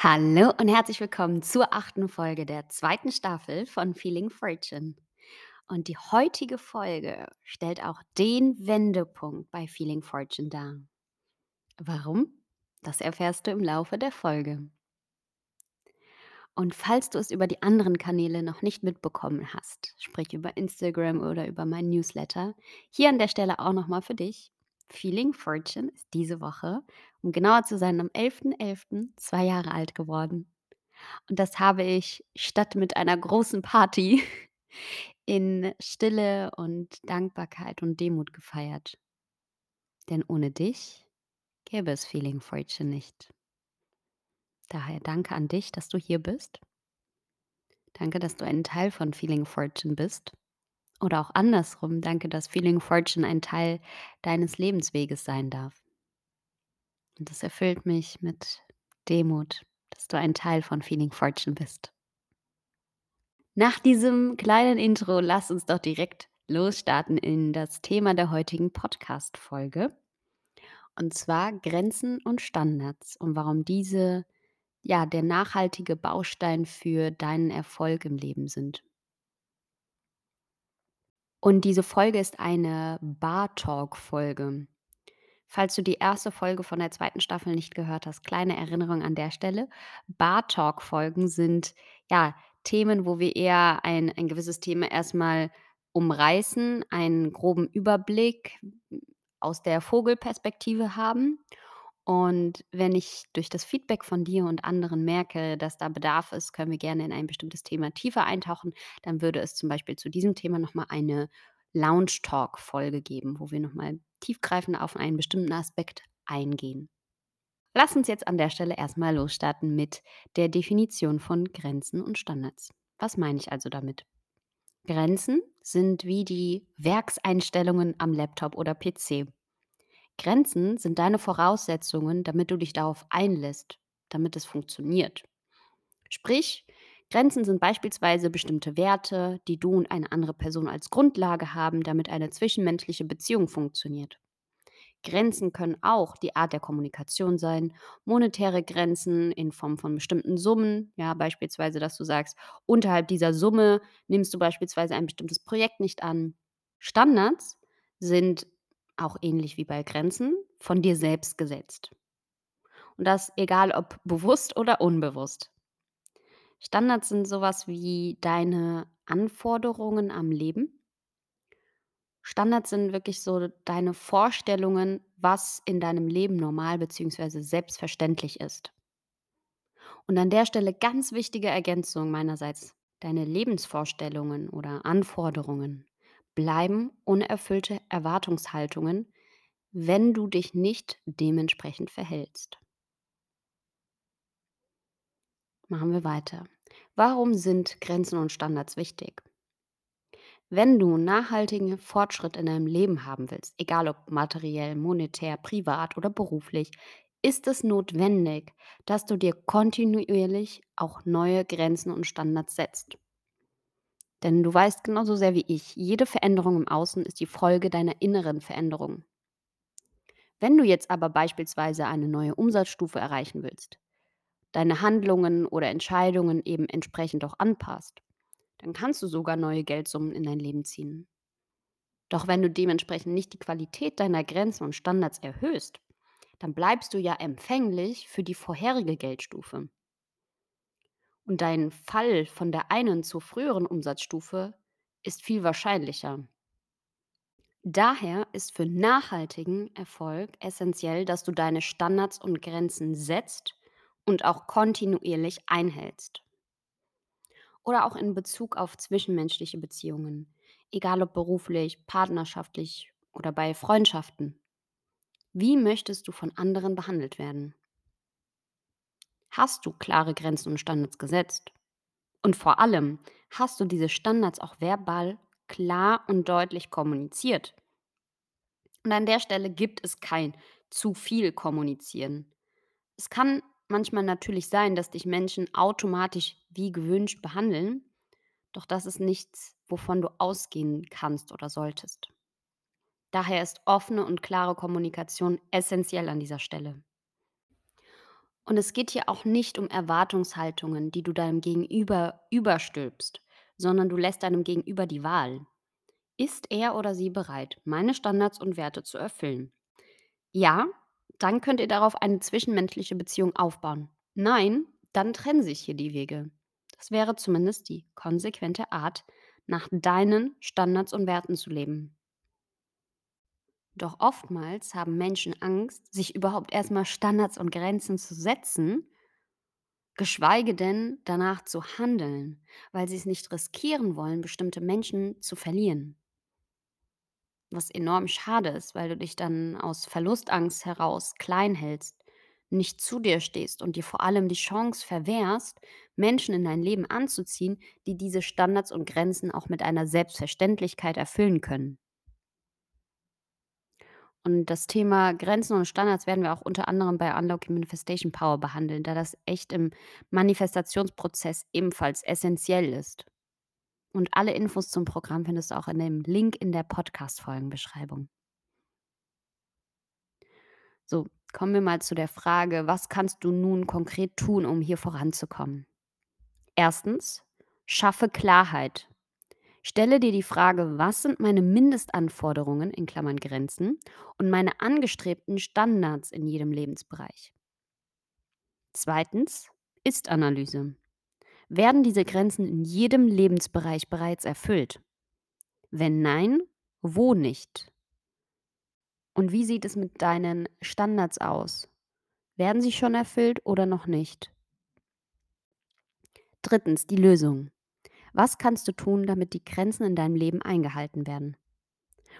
Hallo und herzlich willkommen zur achten Folge der zweiten Staffel von Feeling Fortune. Und die heutige Folge stellt auch den Wendepunkt bei Feeling Fortune dar. Warum? Das erfährst du im Laufe der Folge. Und falls du es über die anderen Kanäle noch nicht mitbekommen hast, sprich über Instagram oder über mein Newsletter, hier an der Stelle auch nochmal für dich. Feeling Fortune ist diese Woche, um genauer zu sein, am 11.11. zwei Jahre alt geworden. Und das habe ich statt mit einer großen Party in Stille und Dankbarkeit und Demut gefeiert. Denn ohne dich gäbe es Feeling Fortune nicht. Daher danke an dich, dass du hier bist. Danke, dass du ein Teil von Feeling Fortune bist. Oder auch andersrum, danke, dass Feeling Fortune ein Teil deines Lebensweges sein darf. Und das erfüllt mich mit Demut, dass du ein Teil von Feeling Fortune bist. Nach diesem kleinen Intro lass uns doch direkt losstarten in das Thema der heutigen Podcast-Folge. Und zwar Grenzen und Standards und warum diese ja der nachhaltige Baustein für deinen Erfolg im Leben sind. Und diese Folge ist eine Bar Talk-Folge. Falls du die erste Folge von der zweiten Staffel nicht gehört hast, kleine Erinnerung an der Stelle. Bar Talk-Folgen sind ja Themen, wo wir eher ein, ein gewisses Thema erstmal umreißen, einen groben Überblick aus der Vogelperspektive haben. Und wenn ich durch das Feedback von dir und anderen merke, dass da Bedarf ist, können wir gerne in ein bestimmtes Thema tiefer eintauchen. Dann würde es zum Beispiel zu diesem Thema nochmal eine Lounge Talk Folge geben, wo wir nochmal tiefgreifend auf einen bestimmten Aspekt eingehen. Lass uns jetzt an der Stelle erstmal losstarten mit der Definition von Grenzen und Standards. Was meine ich also damit? Grenzen sind wie die Werkseinstellungen am Laptop oder PC. Grenzen sind deine Voraussetzungen, damit du dich darauf einlässt, damit es funktioniert. Sprich, Grenzen sind beispielsweise bestimmte Werte, die du und eine andere Person als Grundlage haben, damit eine zwischenmenschliche Beziehung funktioniert. Grenzen können auch die Art der Kommunikation sein, monetäre Grenzen in Form von bestimmten Summen, ja, beispielsweise, dass du sagst, unterhalb dieser Summe nimmst du beispielsweise ein bestimmtes Projekt nicht an. Standards sind auch ähnlich wie bei Grenzen von dir selbst gesetzt. Und das egal ob bewusst oder unbewusst. Standards sind sowas wie deine Anforderungen am Leben. Standards sind wirklich so deine Vorstellungen, was in deinem Leben normal bzw. selbstverständlich ist. Und an der Stelle ganz wichtige Ergänzung meinerseits. Deine Lebensvorstellungen oder Anforderungen bleiben unerfüllte Erwartungshaltungen, wenn du dich nicht dementsprechend verhältst. Machen wir weiter. Warum sind Grenzen und Standards wichtig? Wenn du nachhaltigen Fortschritt in deinem Leben haben willst, egal ob materiell, monetär, privat oder beruflich, ist es notwendig, dass du dir kontinuierlich auch neue Grenzen und Standards setzt. Denn du weißt genauso sehr wie ich, jede Veränderung im Außen ist die Folge deiner inneren Veränderung. Wenn du jetzt aber beispielsweise eine neue Umsatzstufe erreichen willst, deine Handlungen oder Entscheidungen eben entsprechend auch anpasst, dann kannst du sogar neue Geldsummen in dein Leben ziehen. Doch wenn du dementsprechend nicht die Qualität deiner Grenzen und Standards erhöhst, dann bleibst du ja empfänglich für die vorherige Geldstufe. Und dein Fall von der einen zur früheren Umsatzstufe ist viel wahrscheinlicher. Daher ist für nachhaltigen Erfolg essentiell, dass du deine Standards und Grenzen setzt und auch kontinuierlich einhältst. Oder auch in Bezug auf zwischenmenschliche Beziehungen, egal ob beruflich, partnerschaftlich oder bei Freundschaften. Wie möchtest du von anderen behandelt werden? Hast du klare Grenzen und Standards gesetzt? Und vor allem, hast du diese Standards auch verbal klar und deutlich kommuniziert? Und an der Stelle gibt es kein zu viel kommunizieren. Es kann manchmal natürlich sein, dass dich Menschen automatisch wie gewünscht behandeln, doch das ist nichts, wovon du ausgehen kannst oder solltest. Daher ist offene und klare Kommunikation essentiell an dieser Stelle. Und es geht hier auch nicht um Erwartungshaltungen, die du deinem Gegenüber überstülpst, sondern du lässt deinem Gegenüber die Wahl. Ist er oder sie bereit, meine Standards und Werte zu erfüllen? Ja, dann könnt ihr darauf eine zwischenmenschliche Beziehung aufbauen. Nein, dann trennen sich hier die Wege. Das wäre zumindest die konsequente Art, nach deinen Standards und Werten zu leben. Doch oftmals haben Menschen Angst, sich überhaupt erstmal Standards und Grenzen zu setzen, geschweige denn danach zu handeln, weil sie es nicht riskieren wollen, bestimmte Menschen zu verlieren. Was enorm schade ist, weil du dich dann aus Verlustangst heraus klein hältst, nicht zu dir stehst und dir vor allem die Chance verwehrst, Menschen in dein Leben anzuziehen, die diese Standards und Grenzen auch mit einer Selbstverständlichkeit erfüllen können. Und das Thema Grenzen und Standards werden wir auch unter anderem bei Unlocking Manifestation Power behandeln, da das echt im Manifestationsprozess ebenfalls essentiell ist. Und alle Infos zum Programm findest du auch in dem Link in der Podcast-Folgenbeschreibung. So, kommen wir mal zu der Frage, was kannst du nun konkret tun, um hier voranzukommen? Erstens, schaffe Klarheit. Stelle dir die Frage, was sind meine Mindestanforderungen in Klammern Grenzen und meine angestrebten Standards in jedem Lebensbereich. Zweitens, Ist-Analyse. Werden diese Grenzen in jedem Lebensbereich bereits erfüllt? Wenn nein, wo nicht? Und wie sieht es mit deinen Standards aus? Werden sie schon erfüllt oder noch nicht? Drittens, die Lösung. Was kannst du tun, damit die Grenzen in deinem Leben eingehalten werden?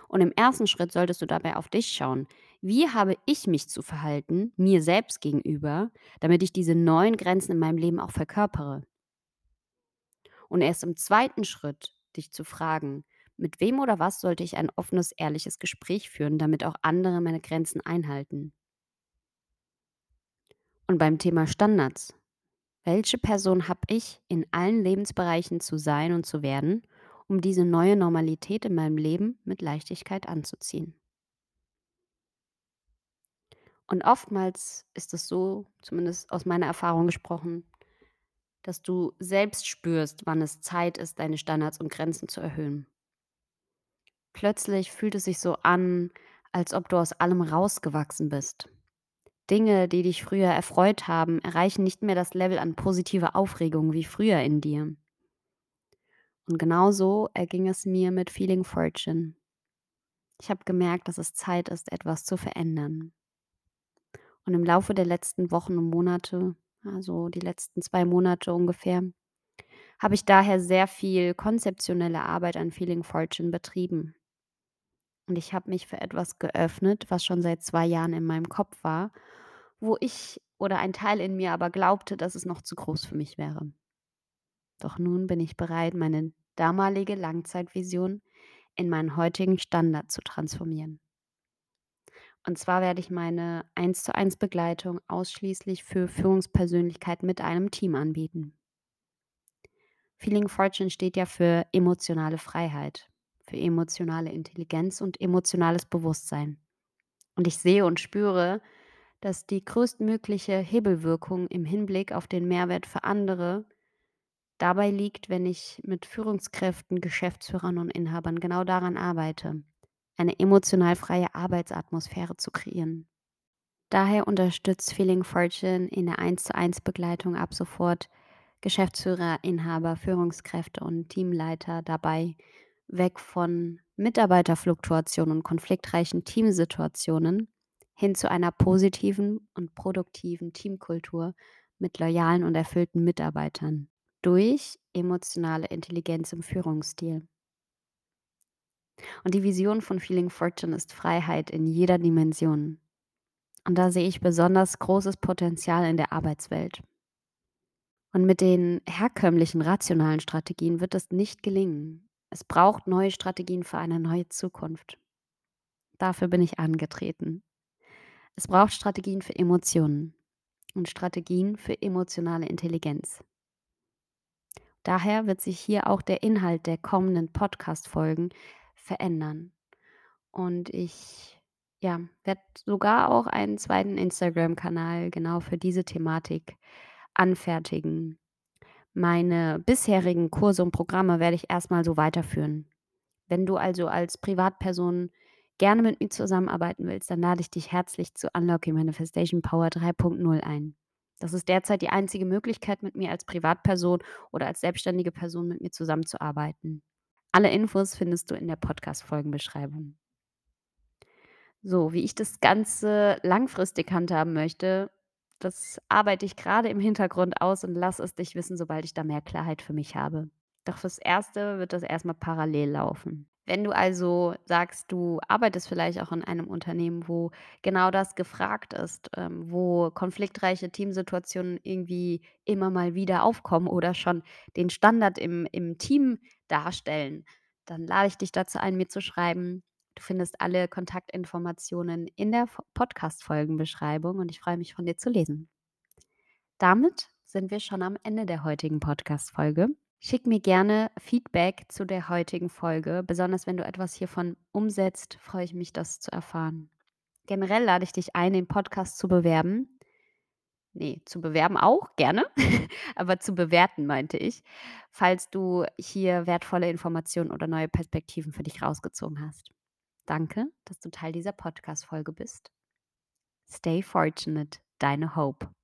Und im ersten Schritt solltest du dabei auf dich schauen. Wie habe ich mich zu verhalten, mir selbst gegenüber, damit ich diese neuen Grenzen in meinem Leben auch verkörpere? Und erst im zweiten Schritt dich zu fragen, mit wem oder was sollte ich ein offenes, ehrliches Gespräch führen, damit auch andere meine Grenzen einhalten? Und beim Thema Standards. Welche Person habe ich in allen Lebensbereichen zu sein und zu werden, um diese neue Normalität in meinem Leben mit Leichtigkeit anzuziehen? Und oftmals ist es so, zumindest aus meiner Erfahrung gesprochen, dass du selbst spürst, wann es Zeit ist, deine Standards und Grenzen zu erhöhen. Plötzlich fühlt es sich so an, als ob du aus allem rausgewachsen bist. Dinge, die dich früher erfreut haben, erreichen nicht mehr das Level an positiver Aufregung wie früher in dir. Und genauso erging es mir mit Feeling Fortune. Ich habe gemerkt, dass es Zeit ist, etwas zu verändern. Und im Laufe der letzten Wochen und Monate, also die letzten zwei Monate ungefähr, habe ich daher sehr viel konzeptionelle Arbeit an Feeling Fortune betrieben. Und ich habe mich für etwas geöffnet, was schon seit zwei Jahren in meinem Kopf war, wo ich oder ein Teil in mir aber glaubte, dass es noch zu groß für mich wäre. Doch nun bin ich bereit, meine damalige Langzeitvision in meinen heutigen Standard zu transformieren. Und zwar werde ich meine 1 zu 1 Begleitung ausschließlich für Führungspersönlichkeiten mit einem Team anbieten. Feeling Fortune steht ja für emotionale Freiheit, für emotionale Intelligenz und emotionales Bewusstsein. Und ich sehe und spüre, dass die größtmögliche Hebelwirkung im Hinblick auf den Mehrwert für andere dabei liegt, wenn ich mit Führungskräften, Geschäftsführern und Inhabern genau daran arbeite, eine emotional freie Arbeitsatmosphäre zu kreieren. Daher unterstützt Feeling Fortune in der 1 zu 1 Begleitung ab sofort Geschäftsführer, Inhaber, Führungskräfte und Teamleiter dabei, weg von Mitarbeiterfluktuationen und konfliktreichen Teamsituationen hin zu einer positiven und produktiven Teamkultur mit loyalen und erfüllten Mitarbeitern durch emotionale Intelligenz im Führungsstil. Und die Vision von Feeling Fortune ist Freiheit in jeder Dimension. Und da sehe ich besonders großes Potenzial in der Arbeitswelt. Und mit den herkömmlichen rationalen Strategien wird es nicht gelingen. Es braucht neue Strategien für eine neue Zukunft. Dafür bin ich angetreten. Es braucht Strategien für Emotionen und Strategien für emotionale Intelligenz. Daher wird sich hier auch der Inhalt der kommenden Podcast-Folgen verändern. Und ich Ja, werde sogar auch einen 2. Instagram-Kanal genau für diese Thematik anfertigen. Meine bisherigen Kurse und Programme werde ich erst mal so weiterführen. Wenn du also als Privatperson gerne mit mir zusammenarbeiten willst, dann lade ich dich herzlich zu Unlock Your Manifestation Power 3.0 ein. Das ist derzeit die einzige Möglichkeit, mit mir als Privatperson oder als selbstständige Person mit mir zusammenzuarbeiten. Alle Infos findest du in der Podcast-Folgenbeschreibung. So, wie ich das Ganze langfristig handhaben möchte, das arbeite ich grade im Hintergrund aus und lasse es dich wissen, sobald ich da mehr Klarheit für mich habe. Doch fürs Erste wird das erst mal parallel laufen. Wenn du also sagst, du arbeitest vielleicht auch in einem Unternehmen, wo genau das gefragt ist, ähm, wo konfliktreiche Teamsituationen irgendwie immer mal wieder aufkommen oder schon den Standard im im Team darstellen, dann lade ich dich dazu ein, mir zu schreiben. Du findest alle Kontaktinformationen in der Podcast-Folgenbeschreibung und ich freue mich, von dir zu lesen. Damit sind wir schon am Ende der heutigen Podcast-Folge. Schick mir gerne Feedback zu der heutigen Folge. Besonders wenn du etwas hiervon umsetzt, freue ich mich, das zu erfahren. Generell lade ich dich ein, den Podcast zu bewerben. Ne, zu bewerben auch, gerne, aber zu bewerten, meinte ich, falls du hier wertvolle Informationen oder neue Perspektiven für dich rausgezogen hast. Danke, dass du Teil dieser Podcast-Folge bist. Stay fortunate, deine Hope.